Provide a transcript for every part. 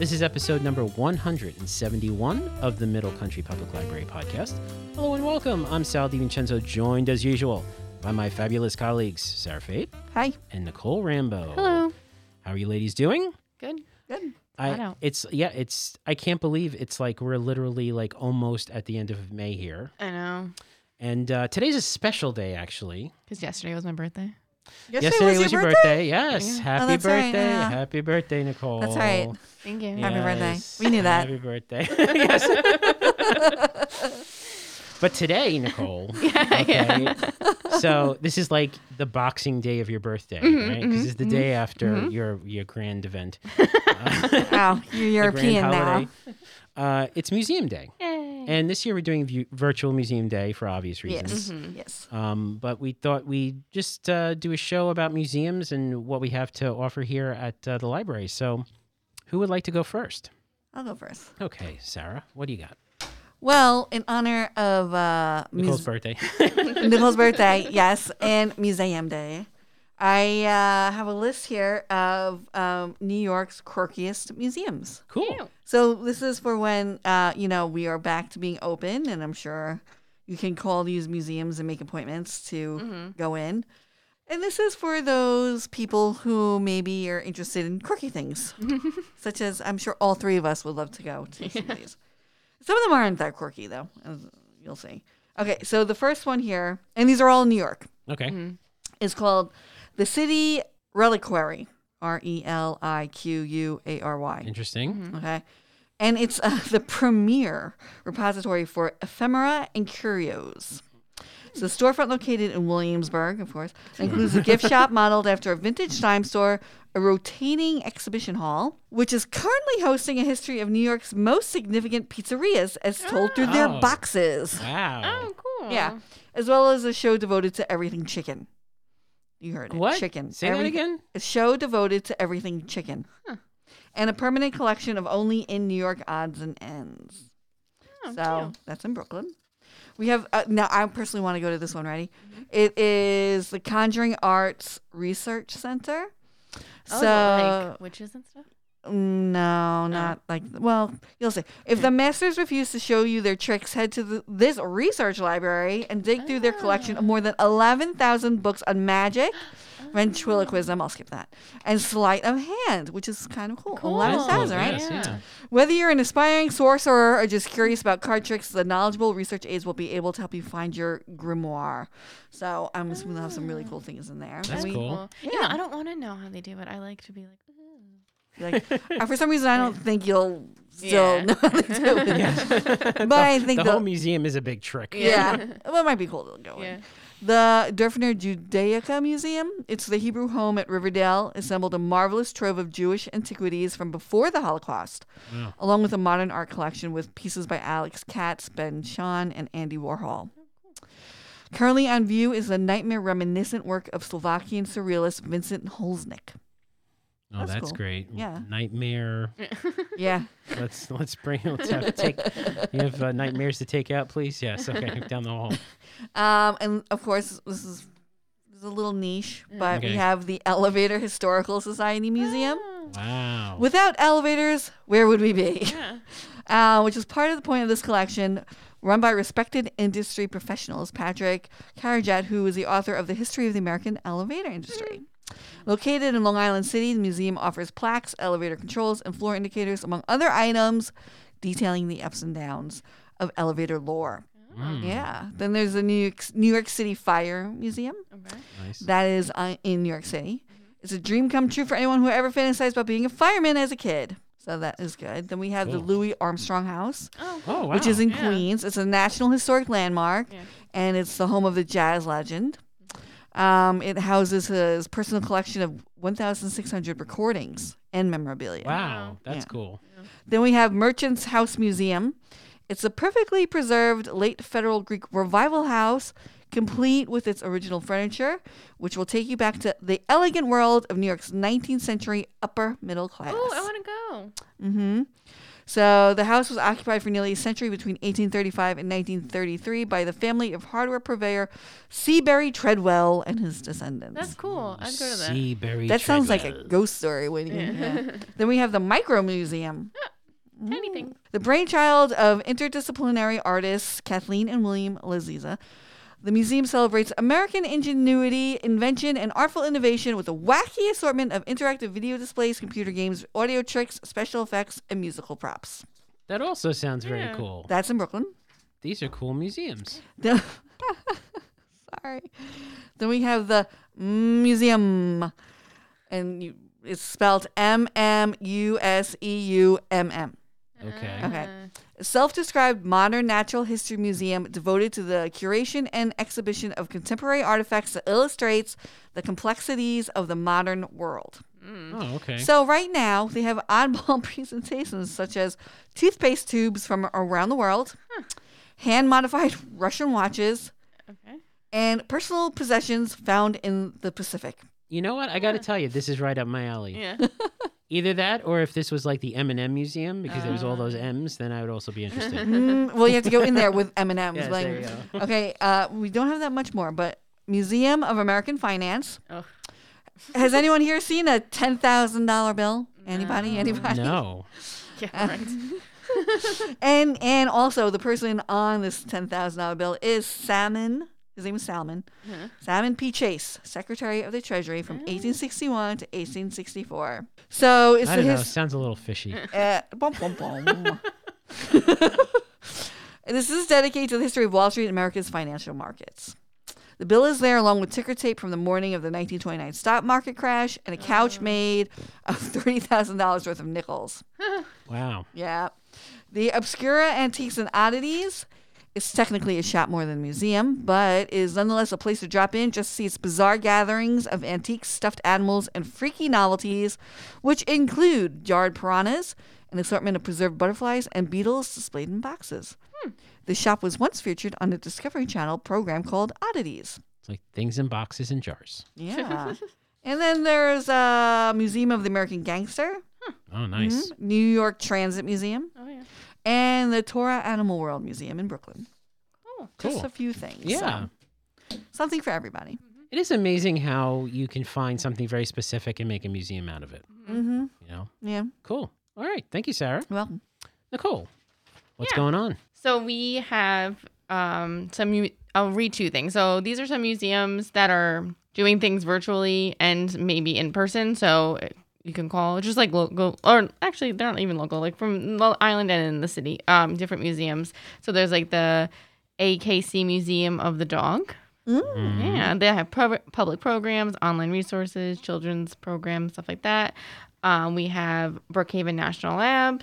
This is episode number 171 of the Middle Country Public Library podcast. Hello and welcome. I'm Sal DiVincenzo, joined as usual by my fabulous colleagues, Sarah Fate Hi. and Nicole Rambo. Hello. How are you ladies doing? Good. Good. I, don't. it's yeah, it's I can't believe it's like we're literally like almost at the end of May here. I know. And uh, today's a special day actually. Because yesterday was my birthday. Yesterday was your birthday. Yes. Yeah. Happy Oh, that's right, birthday. yeah. Happy birthday, Nicole. That's right. Thank you. Happy birthday. We knew that. Happy birthday. yes. but today, Nicole. yeah, okay, So this is like the Boxing Day of your birthday, Mm-hmm, right? Because it's the day after your your grand event. Wow, you're European now. holiday. Uh, it's Museum Day, Yay. And this year we're doing vu- virtual Museum Day for obvious reasons. Yes. Yes. Um, but we thought we'd just uh, do a show about museums and what we have to offer here at uh, the library. So, who would like to go first? I'll go first. Okay, Sarah, what do you got? Well, in honor of uh, Nicole's Muse- birthday. Nicole's birthday, yes, and Museum Day, I uh, have a list here of um, New York's quirkiest museums. cool. So this is for when uh, you know we are back to being open, and I'm sure you can call these museums and make appointments to go in. And this is for those people who maybe are interested in quirky things, such as I'm sure all three of us would love to go to some of these. Some of them aren't that quirky though, as you'll see. Okay, so the first one here, and these are all in New York, Okay. is called the City Reliquary. R E L I Q U A R Y. Interesting. Okay. And it's uh, the premier repository for ephemera and curios. So, the storefront located in Williamsburg, of course, includes a gift shop modeled after a vintage dime store, a rotating exhibition hall, which is currently hosting a history of New York's most significant pizzerias as told through their Oh. boxes. Wow. Oh, cool. Yeah. As well as a show devoted to everything chicken. You heard it. What? Chicken. Say that again? a show devoted to everything chicken. And a permanent collection of only in New York odds and ends. Oh, so cute. that's in Brooklyn. We have uh, now. I personally want to go to this one. Ready? Mm-hmm. It is the Conjuring Arts Research Center. Oh, So like witches and stuff? No, not like. Well, you'll see. If the masters refuse to show you their tricks, head to the, this research library and dig through their collection of more than oh. eleven thousand books on magic, ventriloquism. I'll skip that, and sleight of hand, which is kind of cool. Cool. Eleven That's cool. thousand, right? Yes, yeah. Whether you're an aspiring sorcerer or just curious about card tricks, the knowledgeable research aides will be able to help you find your grimoire. So I'm assuming they'll have some really cool ah. things in there. That's We- cool. You know, I don't want to know how they do it. I like to be like, "Ooh." Like, uh, for some reason, I don't think you'll still Yeah. know how to do it. But I think the the, whole museum is a big trick. yeah, well, it might be cool to go in. The Derfner Judaica Museum. It's the Hebrew home at Riverdale. Assembled a marvelous trove of Jewish antiquities from before the Holocaust, Wow. along with a modern art collection with pieces by Alex Katz, Ben Shahn, and Andy Warhol. Currently on view is the nightmare reminiscent work of Slovakian surrealist Vincent Hloznik. Oh, That's that's, cool. great. Yeah. Nightmare. Yeah. Let's let's bring let's have to take. You have uh, nightmares to take out, please. Yes. Okay. Down the hall. Um, and of course, this is, this is a little niche, but Okay. we have the Elevator Historical Society Museum. Wow. Without elevators, where would we be? Yeah. uh, which is part of the point of this collection, run by respected industry professionals. Patrick Carrajat, who is the author of The History of the American Elevator Industry. Located in Long Island City, the museum offers plaques, elevator controls, and floor indicators, among other items detailing the ups and downs of elevator lore. Mm, Yeah. Then there's the New York, New York City Fire Museum. Okay. Nice. That is uh, in New York City. It's a dream come true for anyone who ever fantasized about being a fireman as a kid. So that is good. Then we have the Louis Armstrong House, Oh, Oh, wow. which is in Yeah. Queens. It's a National Historic Landmark, Yeah. and it's the home of the jazz legend. Um, it houses his personal collection of 1,600 recordings and memorabilia. Wow. That's Yeah. cool. Then we have Merchant's House Museum. It's a perfectly preserved late Federal Greek revival house, complete with its original furniture, which will take you back to the elegant world of New York's 19th century upper middle class. Oh, I want to go. Mm-hmm. So the house was occupied for nearly a century between 1835 and 1933 by the family of hardware purveyor Seabury Treadwell and his descendants. That's cool. I'd go to that. Seabury Treadwell that sounds like a ghost story. When you, yeah. then we have the Micro Museum. Oh, tiny thing. The brainchild of interdisciplinary artists Kathleen and William Laziza, the museum celebrates American ingenuity, invention, and artful innovation with a wacky assortment of interactive video displays, computer games, audio tricks, special effects, and musical props. That also sounds very Yeah. cool. That's in Brooklyn. These are cool museums. The- Sorry. Then we have the museum, and you, it's spelled M M U S E U M M. Okay. Okay. Uh, self-described modern natural history museum devoted to the curation and exhibition of contemporary artifacts that illustrates the complexities of the modern world. Oh, okay. So right now they have oddball presentations such as toothpaste tubes from around the world, hand-modified Russian watches, okay. and personal possessions found in the Pacific. you know what? I got to tell you, this is right up my alley. Yeah. Either that, or if this was like the M and M museum because there was all those M's, then I would also be interested. Mm, well, you have to go in there with M and M's. Yes, like- there you go. Okay, uh, we don't have that much more, but Museum of American Finance. Oh. Has anyone here seen a ten thousand dollar bill? Anybody? No. Anybody? No. Yeah. Right. And and also the person on this ten thousand dollar bill is Salmon. His name is Salmon. Uh-huh. Salmon P. Chase, Secretary of the Treasury from 1861 to 1864. So it's I don't know. Sounds a little fishy. uh, bum, bum, bum. this is dedicated to the history of Wall Street and America's financial markets. The bill is there along with ticker tape from the morning of the 1929 stock market crash and a couch made of $30,000 worth of nickels. Wow. Yeah. The Obscura Antiques and Oddities is technically a shop more than a museum, but is nonetheless a place to drop in just to see its bizarre gatherings of antiques, stuffed animals, and freaky novelties, which include jarred piranhas, an assortment of preserved butterflies, and beetles displayed in boxes. The shop was once featured on the Discovery Channel program called Oddities. It's like things in boxes and jars. Yeah. and then there's a Museum of the American Gangster, Oh, nice. mhm, New York Transit Museum, Oh yeah. And the Torah Animal World Museum in Brooklyn. Oh, Cool. Just a few things. Yeah. so something for everybody. It is amazing how you can find something very specific and make a museum out of it. Mm-hmm. You know? Yeah. Cool. All right. Thank you, Sarah. Welcome. Nicole, what's Yeah. going on? So we have um, some. mu- I'll read two things. So these are some museums that are doing things virtually and maybe in person. So you can call just like local, or actually they're not even local, like from the island and in the city. Um, different museums. So there's like the AKC Museum of the Dog. Mm. Yeah, they have pro- public programs, online resources, children's programs, stuff like that. Um, we have Brookhaven National Lab.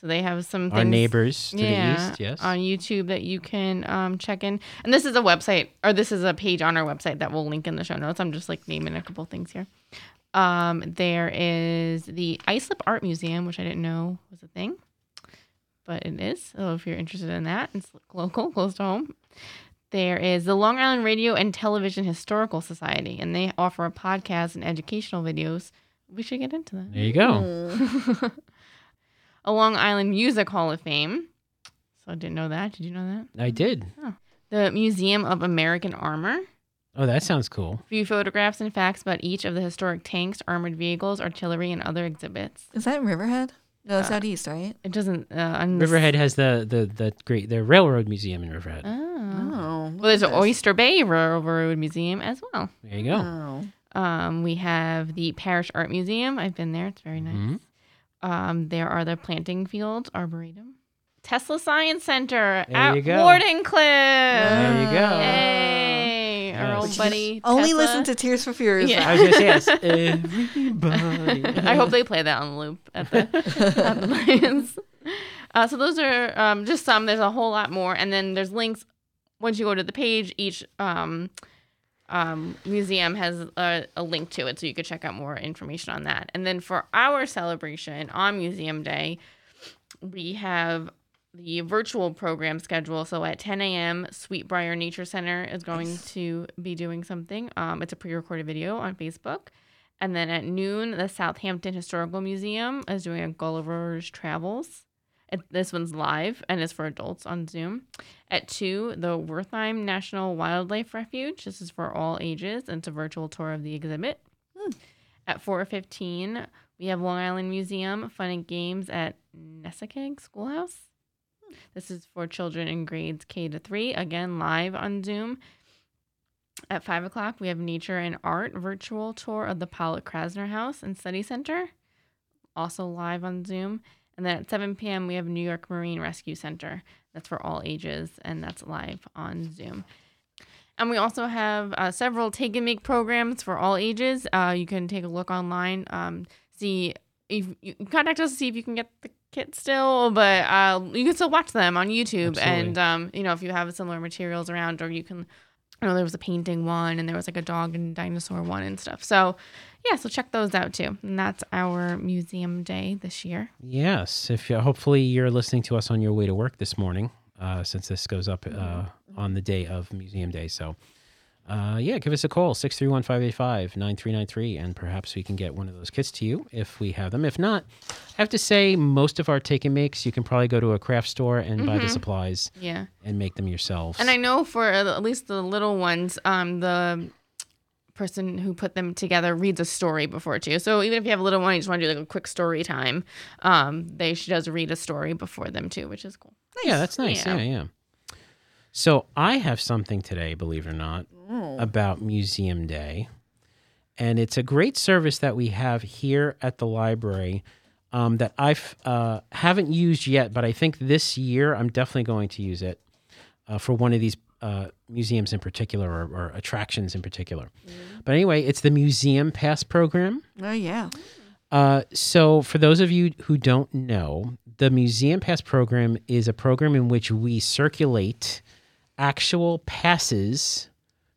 So they have some Our neighbors to the east, yes. on YouTube that you can um, check in. And this is a website, or this is a page on our website that we'll link in the show notes. I'm just like naming a couple things here. Um, there is the Islip Art Museum, which I didn't know was a thing, but it is. So if you're interested in that, it's local, close to home. There is the Long Island Radio and Television Historical Society, and they offer podcasts and educational videos. We should get into that there you go. A Long Island Music Hall of Fame. So I didn't know that. Did you know that? I did. The Museum of American Armor. Oh, that sounds cool. View photographs and facts about each of the historic tanks, armored vehicles, artillery, and other exhibits. Is that in Riverhead? No, it's Uh, out east, right? It doesn't. Uh, on this- Riverhead has the, the, the great the railroad museum in Riverhead. Oh. Oh. Well, there's an Oyster Bay Railroad Museum as well. There you go. Oh. Um, we have the Parrish Art Museum. I've been there. It's very nice. Mhm. Um, there are the planting fields, arboretum, Tesla Science Center There at you go. Wardenclyffe. There you go. Yay! Our Yes. old But you buddy. Only Tesla. listen to Tears for Fears. Yeah. I was gonna say yes. Everybody. I hope they play that on loop at the, at the Lions. Uh, so those are um, just some. There's a whole lot more, and then there's links. Once you go to the page, each um, um, museum has a, a link to it, so you could check out more information on that. And then for our celebration on Museum Day, we have the virtual program schedule. So at 10 a.m., Sweetbriar Nature Center is going to be doing something. Um, it's a pre-recorded video on Facebook. And then at noon, the Southampton Historical Museum is doing a Gulliver's Travels. It, this one's live and is for adults on Zoom. At 2, the Wertheim National Wildlife Refuge. This is for all ages and it's a virtual tour of the exhibit. At 4.15, we have Long Island Museum Fun and Games at Nassakeag Schoolhouse. This is for children in grades K to 3, again live on Zoom. At 5 o'clock, we have Nature and Art virtual tour of the Pollock-Krasner House and Study Center, also live on Zoom. And then at 7 p.m., we have New York Marine Rescue Center. That's for all ages, and that's live on Zoom. And we also have uh, several take and make programs for all ages. Uh, you can take a look online, um, see if you contact us to see if you can get the kit still, but uh, you can still watch them on YouTube. Absolutely. And um, you know, if you have similar materials around, or you can. I know there was a painting one, and there was like a dog and dinosaur one and stuff. So, yeah, so check those out too. And that's our museum day this year. Yes. If you, hopefully you're listening to us on your way to work this morning, uh, since this goes up uh, on the day of Museum Day. So, uh, yeah, give us a call 631 585 9393, and perhaps we can get one of those kits to you if we have them. If not, I have to say, most of our take and makes, you can probably go to a craft store and buy the supplies Yeah. and make them yourselves. And I know for uh, at least the little ones, um, the person who put them together reads a story before too. So even if you have a little one, you just want to do like a quick story time, um, they she does read a story before them too, which is cool. Yeah, that's nice. Yeah. Yeah. yeah, So I have something today, believe it or not, about Museum Day. And it's a great service that we have here at the library um, that I uh, haven't used yet, but I think this year I'm definitely going to use it uh, for one of these uh, museums in particular or, or attractions in particular. But anyway, it's the Museum Pass program. Oh yeah. Uh, so, for those of you who don't know, the Museum Pass program is a program in which we circulate actual passes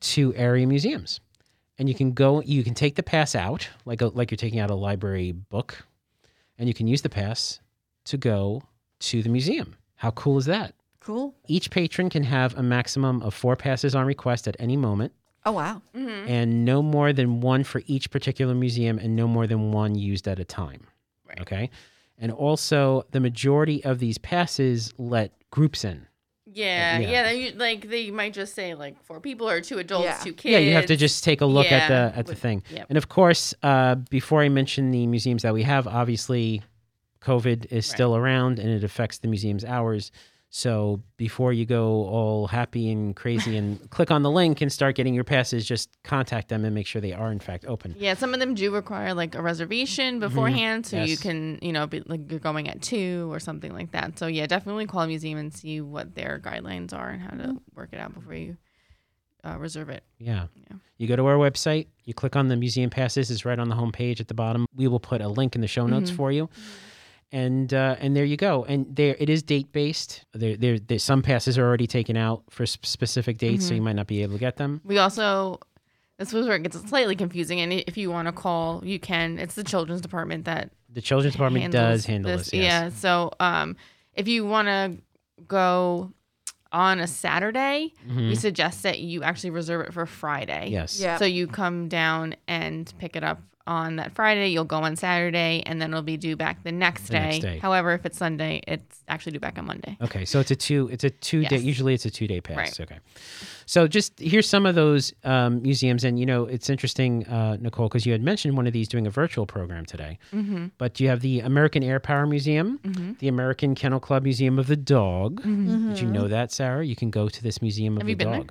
to area museums, and you can go, you can take the pass out like a, like you're taking out a library book, and you can use the pass to go to the museum. How cool is that? Cool. Each patron can have a maximum of four passes on request at any moment Oh wow. Mm-hmm. and no more than one for each particular museum and no more than one used at a time. Right. Okay. And also, the majority of these passes let groups in. Yeah, Yeah. yeah. they, like they might just say like four people or two adults, Yeah. two kids. Yeah, you have to just take a look at the at the thing. Yep. And of course, uh, before I mention the museums that we have, obviously, COVID is still around and it affects the museum's hours. So before you go all happy and crazy and click on the link and start getting your passes, just contact them and make sure they are in fact open. Yeah, some of them do require like a reservation beforehand, so you Mm-hmm. Yes. can, you know, be like you're going at two or something like that. So yeah, definitely call a museum and see what their guidelines are and how to work it out before you uh, reserve it. Yeah. Yeah. You go to our website, you click on the museum passes, it's right on the homepage at the bottom. We will put a link in the show notes for you. And uh, and there you go. And there it is date based. There, there there some passes are already taken out for sp- specific dates, so you might not be able to get them. We also this was where it gets slightly confusing, and if you want to call, you can. It's the children's department that The children's department does handle this. yes. Yeah. So um, if you want to go on a Saturday, we suggest that you actually reserve it for Friday. Mm-hmm. Yes. Yeah. So you come down and pick it up on that Friday. You'll go on Saturday, and then it'll be due back the next, The day. next day. However, if it's Sunday, it's actually due back on Monday. Okay, so it's a two. It's a two day. Usually, it's a two day pass. Right. Okay, so just here's some of those um, museums, and you know it's interesting, uh, Nicole, because you had mentioned one of these doing a virtual program today. Mm-hmm. But you have the American Air Power Museum, Mm-hmm. the American Kennel Club Museum of the Dog. Did you know that, Sarah? You can go to this museum of Have the you been there?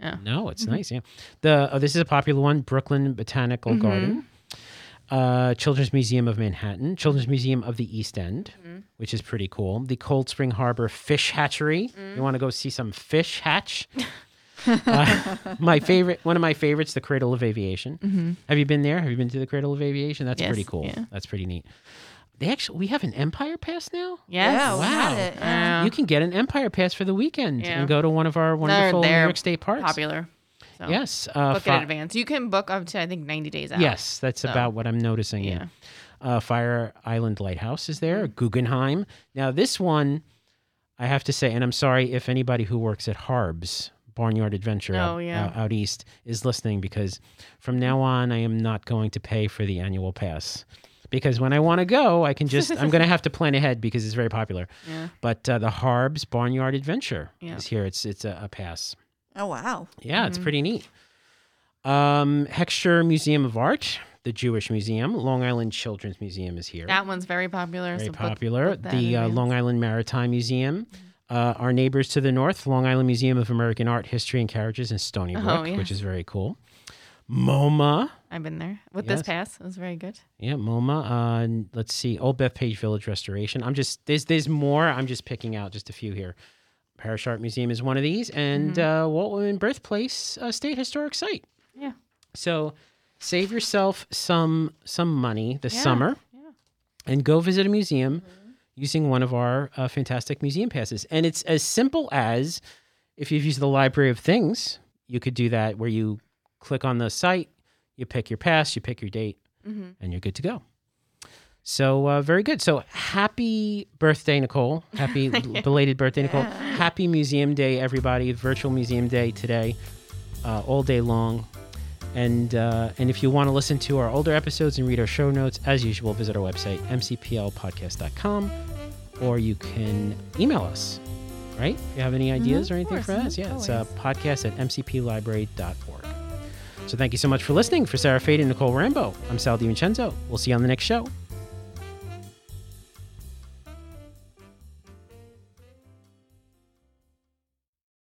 Yeah. No, it's mm-hmm. nice. Yeah, the oh, this is a popular one, Brooklyn Botanical mm-hmm. Garden. Uh, Children's Museum of Manhattan, Children's Museum of the East End, mm-hmm. which is pretty cool. The Cold Spring Harbor Fish Hatchery. Mm. You want to go see some fish hatch? uh, my favorite, one of my favorites, the Cradle of Aviation. Have you been there? Have you been to the Cradle of Aviation? That's Yes, pretty cool. yeah. That's pretty neat. They actually, we have an Empire Pass now. Yes. Yeah, we had Wow. it. Yeah. Yeah. You can get an Empire Pass for the weekend Yeah. and go to one of our wonderful New they're York State parks. Popular. So Yes. Uh, book fi- in advance. You can book up to I think 90 days out. Yes, that's about what I'm noticing. Yeah. Uh, Fire Island Lighthouse is there. Mm-hmm. Guggenheim. Now this one, I have to say, and I'm sorry if anybody who works at Harbes Barnyard Adventure Oh, out, yeah. out, out east is listening because from now on I am not going to pay for the annual pass because when I want to go, I can just, I'm going to have to plan ahead because it's very popular. Yeah. But uh, the Harbes Barnyard Adventure Yeah. is here. It's, it's a, a pass. Oh wow. Yeah, it's pretty neat. Um, Heckscher Museum of Art, the Jewish Museum, Long Island Children's Museum is here. That one's very popular. Very so popular. put that the uh. Long Island Maritime Museum. Uh, our neighbors to the north, Long Island Museum of American Art, History, and Carriages in Stony Brook, Oh, which is very cool. MoMA. I've been there with Yes. this pass. It was very good. Yeah, MoMA. Uh, let's see. Old Bethpage Village Restoration. I'm just there's there's more. I'm just picking out just a few here. Parrish Art Museum is one of these, and uh, Walt Whitman Birthplace uh, State Historic Site. Yeah. So save yourself some some money this Yeah, summer yeah. and go visit a museum using one of our uh, fantastic museum passes. And it's as simple as if you've used the Library of Things, you could do that where you click on the site, you pick your pass, you pick your date, Mm-hmm. and you're good to go. So uh, very good. So happy birthday, Nicole! Happy belated birthday, Nicole! Happy Museum Day, everybody! Virtual Museum Day today, uh, all day long. And uh, and if you want to listen to our older episodes and read our show notes, as usual, visit our website mcplpodcast.com, or you can email us. Right? If you have any ideas or anything course, for us, yeah, it's uh, always. podcast at mcplibrary.org. So thank you so much for listening. For Sarah Fade and Nicole Rambo, I'm Sal DiVincenzo. We'll see you on the next show.